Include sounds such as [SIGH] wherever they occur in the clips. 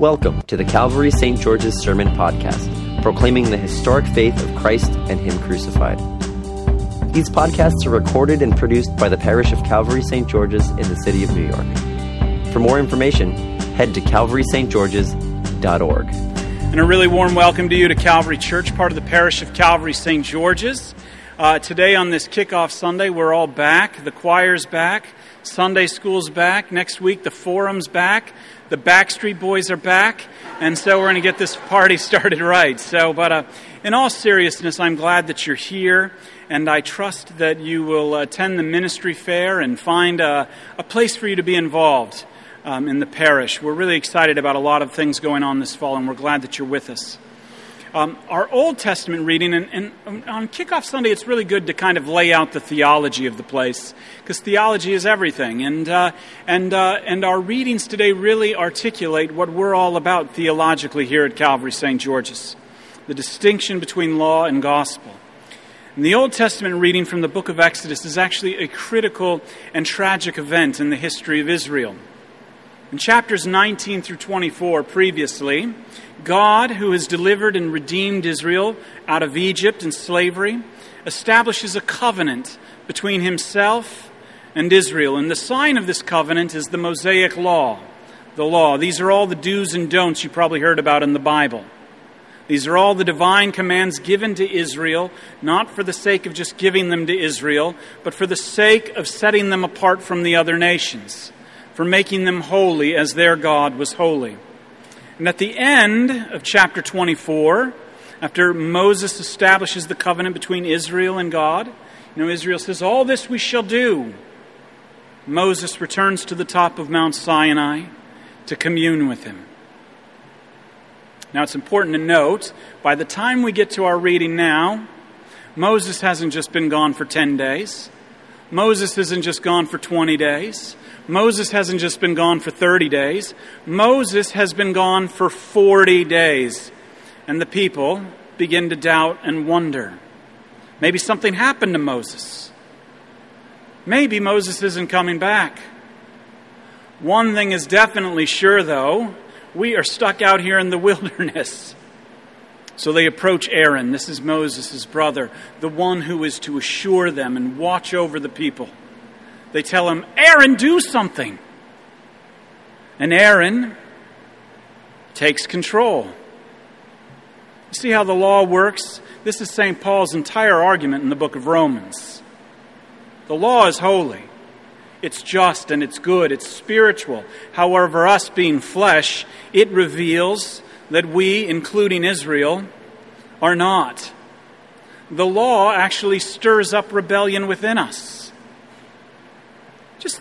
Welcome to the Calvary St. George's Sermon Podcast, proclaiming the historic faith of Christ and Him crucified. These podcasts are recorded and produced by the parish of Calvary St. George's in the city of New York. For more information, head to calvarystgeorges.org. And a really warm welcome to you to Calvary Church, part of the parish of Calvary St. George's. Uh, today, on this kickoff Sunday, we're all back. The choir's back. Sunday school's back. Next week, the forum's back. The Backstreet Boys are back, and so we're going to get this party [LAUGHS] started right. So, but uh, in all seriousness, I'm glad that you're here, and I trust that you will attend the ministry fair and find a, a place for you to be involved um, in the parish. We're really excited about a lot of things going on this fall, and we're glad that you're with us. Um, our Old Testament reading, and, and, on Kickoff Sunday, it's really good to kind of lay out the theology of the place, because theology is everything. And, uh, and, uh, and our readings today really articulate what we're all about theologically here at Calvary St. George's the distinction between law and gospel. And the Old Testament reading from the book of Exodus is actually a critical and tragic event in the history of Israel. In chapters 19 through 24, previously, God, who has delivered and redeemed Israel out of Egypt and slavery, establishes a covenant between himself and Israel. And the sign of this covenant is the Mosaic Law. The law. These are all the do's and don'ts you probably heard about in the Bible. These are all the divine commands given to Israel, not for the sake of just giving them to Israel, but for the sake of setting them apart from the other nations for making them holy as their God was holy. And at the end of chapter 24, after Moses establishes the covenant between Israel and God, you know, Israel says, All this we shall do. Moses returns to the top of Mount Sinai to commune with him. Now, it's important to note, by the time we get to our reading now, Moses hasn't just been gone for 10 days. Moses isn't just gone for 20 days. Moses hasn't just been gone for 30 days, Moses has been gone for 40 days. And the people begin to doubt and wonder. Maybe something happened to Moses. Maybe Moses isn't coming back. One thing is definitely sure, though we are stuck out here in the [LAUGHS] wilderness. So they approach Aaron. This is Moses' brother, the one who is to assure them and watch over the people. They tell him, Aaron, do something. And Aaron takes control. You see how the law works? This is St. Paul's entire argument in the book of Romans. The law is holy, it's just, and it's good, it's spiritual. However, us being flesh, it reveals that we, including Israel, are not. The law actually stirs up rebellion within us.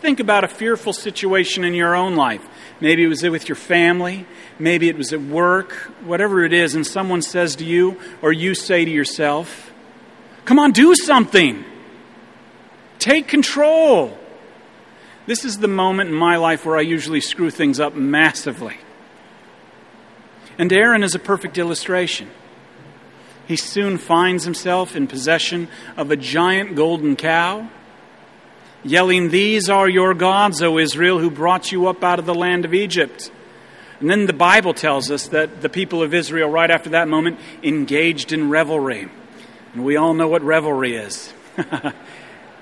Think about a fearful situation in your own life. Maybe it was with your family, maybe it was at work, whatever it is, and someone says to you, or you say to yourself, Come on, do something. Take control. This is the moment in my life where I usually screw things up massively. And Aaron is a perfect illustration. He soon finds himself in possession of a giant golden cow yelling, These are your gods, O Israel, who brought you up out of the land of Egypt. And then the Bible tells us that the people of Israel, right after that moment, engaged in revelry. And we all know what revelry is. [LAUGHS]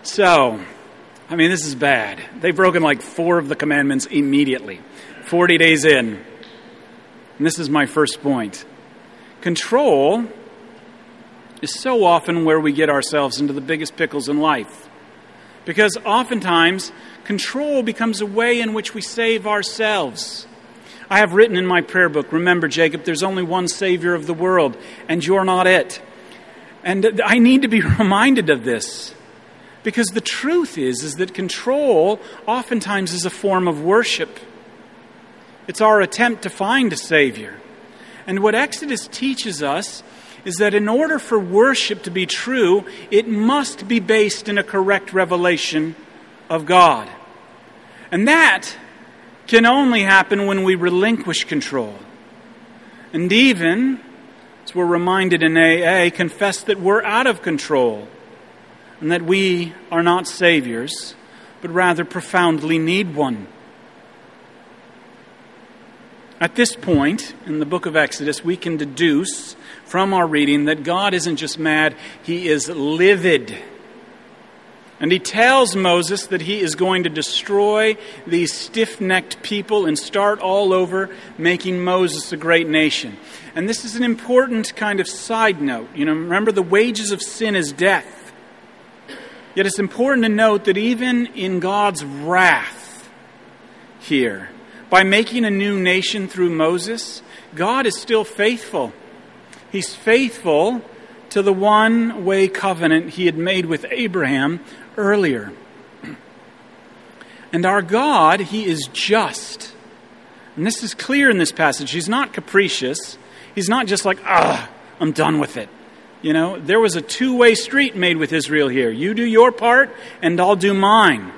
so, I mean, this is bad. They've broken like four of the commandments immediately, 40 days in. And this is my first point. Control is so often where we get ourselves into the biggest pickles in life. Because oftentimes, control becomes a way in which we save ourselves. I have written in my prayer book, remember, Jacob, there's only one Savior of the world, and you're not it. And I need to be [LAUGHS] reminded of this. Because the truth is, is that control oftentimes is a form of worship. It's our attempt to find a Savior. And what Exodus teaches us is that in order for worship to be true, it must be based in a correct revelation of God. And that can only happen when we relinquish control. And even, as we're reminded in AA, confess that we're out of control and that we are not saviors, but rather profoundly need one. At this point in the book of Exodus, we can deduce from our reading that God isn't just mad, he is livid. And he tells Moses that he is going to destroy these stiff necked people and start all over, making Moses a great nation. And this is an important kind of side note. You know, remember, the wages of sin is death. Yet it's important to note that even in God's wrath here, by making a new nation through Moses, God is still faithful. He's faithful to the one way covenant he had made with Abraham earlier. And our God, He is just. And this is clear in this passage. He's not capricious. He's not just like, ah, I'm done with it. You know, there was a two way street made with Israel here. You do your part, and I'll do mine.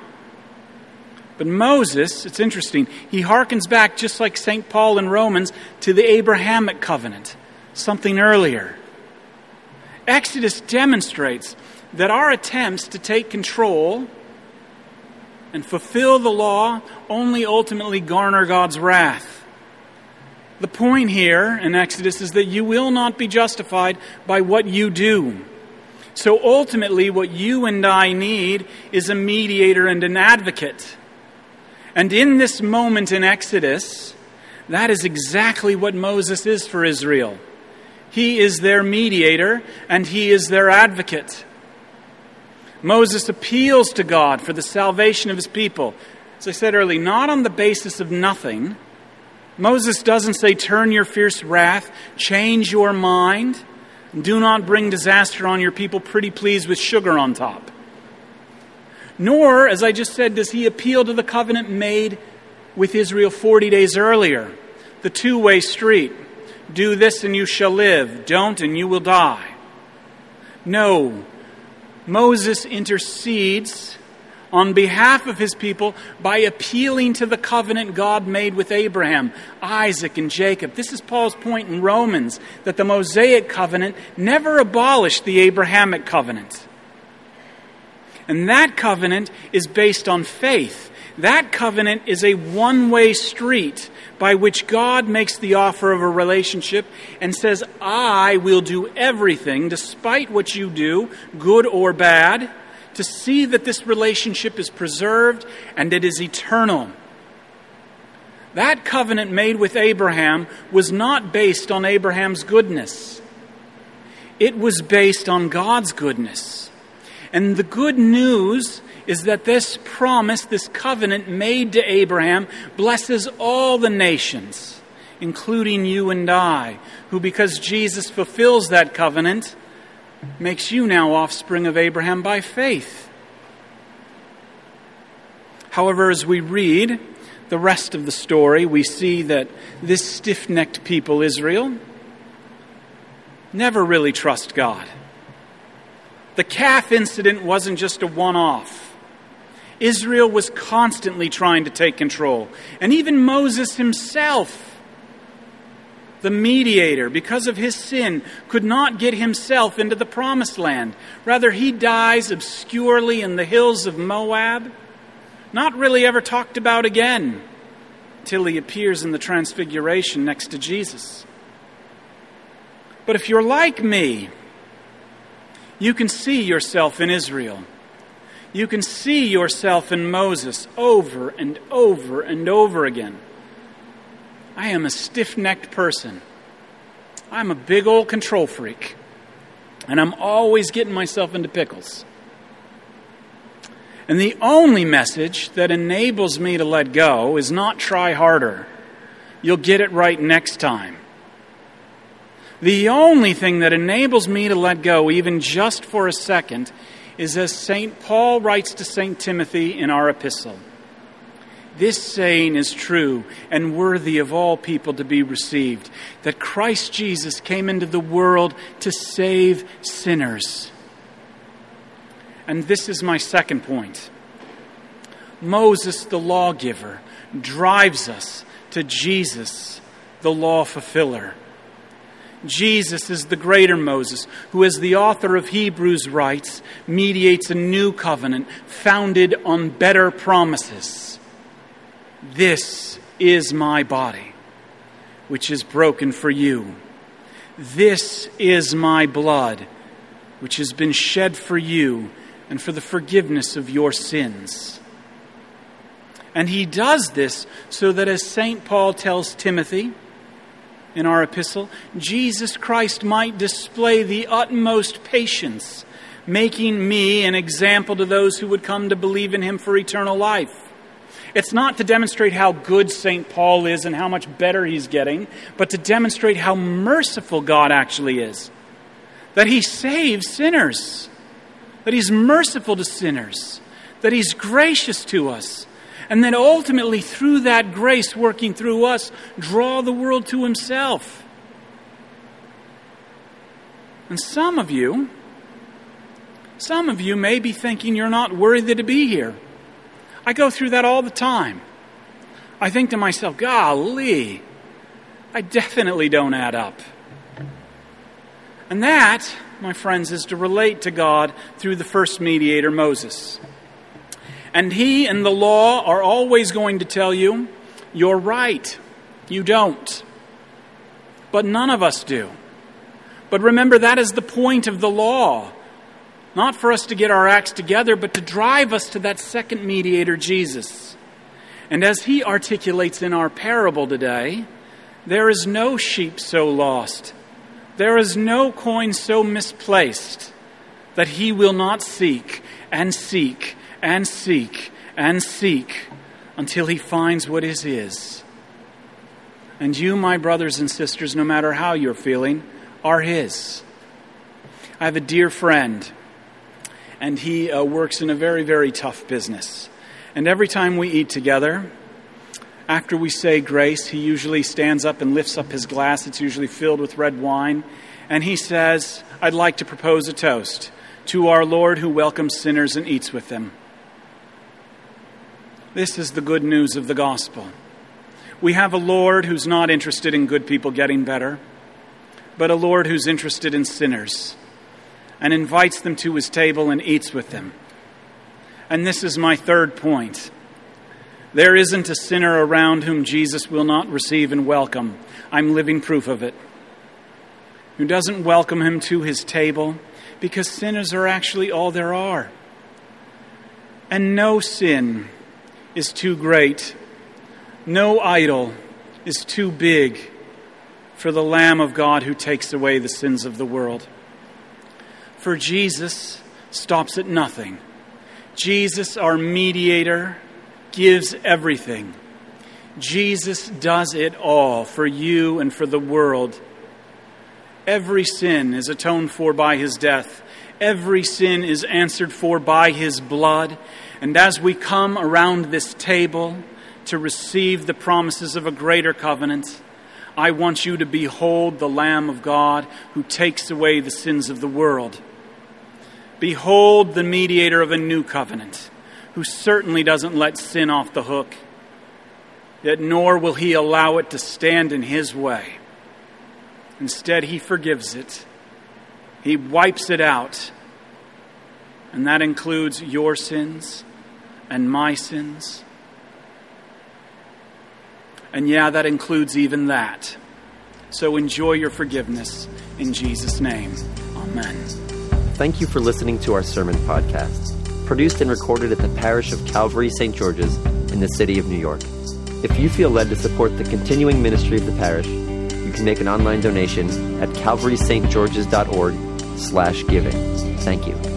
But Moses, it's interesting, he harkens back, just like St. Paul in Romans, to the Abrahamic covenant, something earlier. Exodus demonstrates that our attempts to take control and fulfill the law only ultimately garner God's wrath. The point here in Exodus is that you will not be justified by what you do. So ultimately, what you and I need is a mediator and an advocate. And in this moment in Exodus, that is exactly what Moses is for Israel. He is their mediator and he is their advocate. Moses appeals to God for the salvation of his people. As I said earlier, not on the basis of nothing. Moses doesn't say, Turn your fierce wrath, change your mind, do not bring disaster on your people, pretty please with sugar on top. Nor, as I just said, does he appeal to the covenant made with Israel 40 days earlier the two way street. Do this and you shall live, don't and you will die. No, Moses intercedes on behalf of his people by appealing to the covenant God made with Abraham, Isaac, and Jacob. This is Paul's point in Romans that the Mosaic covenant never abolished the Abrahamic covenant. And that covenant is based on faith. That covenant is a one way street by which God makes the offer of a relationship and says, I will do everything, despite what you do, good or bad, to see that this relationship is preserved and it is eternal. That covenant made with Abraham was not based on Abraham's goodness. It was based on God's goodness. And the good news is that this promise, this covenant made to Abraham, blesses all the nations, including you and I, who, because Jesus fulfills that covenant, makes you now offspring of Abraham by faith. However, as we read the rest of the story, we see that this stiff necked people, Israel, never really trust God. The calf incident wasn't just a one off. Israel was constantly trying to take control. And even Moses himself, the mediator, because of his sin, could not get himself into the promised land. Rather, he dies obscurely in the hills of Moab, not really ever talked about again till he appears in the transfiguration next to Jesus. But if you're like me, you can see yourself in Israel. You can see yourself in Moses over and over and over again. I am a stiff necked person. I'm a big old control freak. And I'm always getting myself into pickles. And the only message that enables me to let go is not try harder. You'll get it right next time. The only thing that enables me to let go, even just for a second, is as St. Paul writes to St. Timothy in our epistle. This saying is true and worthy of all people to be received that Christ Jesus came into the world to save sinners. And this is my second point. Moses, the lawgiver, drives us to Jesus, the law fulfiller. Jesus is the greater Moses, who, as the author of Hebrews writes, mediates a new covenant founded on better promises. This is my body. which is broken for you. This is my blood, which has been shed for you and for the forgiveness of your sins. And he does this so that, as St. Paul tells Timothy in our epistle, Jesus Christ might display the utmost patience, making me an example to those who would come to believe in him for eternal life. It's not to demonstrate how good St. Paul is and how much better he's getting, but to demonstrate how merciful God actually is. That he saves sinners, that he's merciful to sinners, that he's gracious to us, and then ultimately, through that grace working through us, draw the world to himself. And some of you, some of you may be thinking you're not worthy to be here. I go through that all the time. I think to myself, golly, I definitely don't add up. And that, my friends, is to relate to God through the first mediator, Moses. And he and the law are always going to tell you, you're right, you don't. But none of us do. But remember, that is the point of the law. Not for us to get our acts together, but to drive us to that second mediator, Jesus. And as he articulates in our parable today, there is no sheep so lost, there is no coin so misplaced that he will not seek and seek and seek and seek until he finds what is his. And you, my brothers and sisters, no matter how you're feeling, are his. I have a dear friend and he uh, works in a very, very tough business. And every time we eat together, after we say grace, he usually stands up and lifts up his glass. It's usually filled with red wine. And he says, I'd like to propose a toast to our Lord who welcomes sinners and eats with them. This is the good news of the gospel. We have a Lord who's not interested in good people getting better, but a Lord who's interested in sinners and invites them to his table and eats with them. And this is my third point. There isn't a sinner around whom Jesus will not receive and welcome. I'm living proof of it. Who doesn't welcome him to his table because sinners are actually all there are. And no sin is too great, no idol is too big for the Lamb of God who takes away the sins of the world for Jesus stops at nothing. Jesus, our mediator, gives everything. Jesus does it all for you and for the world. Every sin is atoned for by his death. Every sin is answered for by his blood. And as we come around this table to receive the promises of a greater covenant, I want you to behold the Lamb of God who takes away the sins of the world. Behold the mediator of a new covenant, who certainly doesn't let sin off the hook, yet nor will he allow it to stand in his way. Instead, he forgives it, he wipes it out, and that includes your sins and my sins. And yeah, that includes even that. So enjoy your forgiveness in Jesus' name. Amen. Thank you for listening to our sermon podcast, produced and recorded at the parish of Calvary St. George's in the city of New York. If you feel led to support the continuing ministry of the parish, you can make an online donation at calvarystgeorges.org slash giving. Thank you.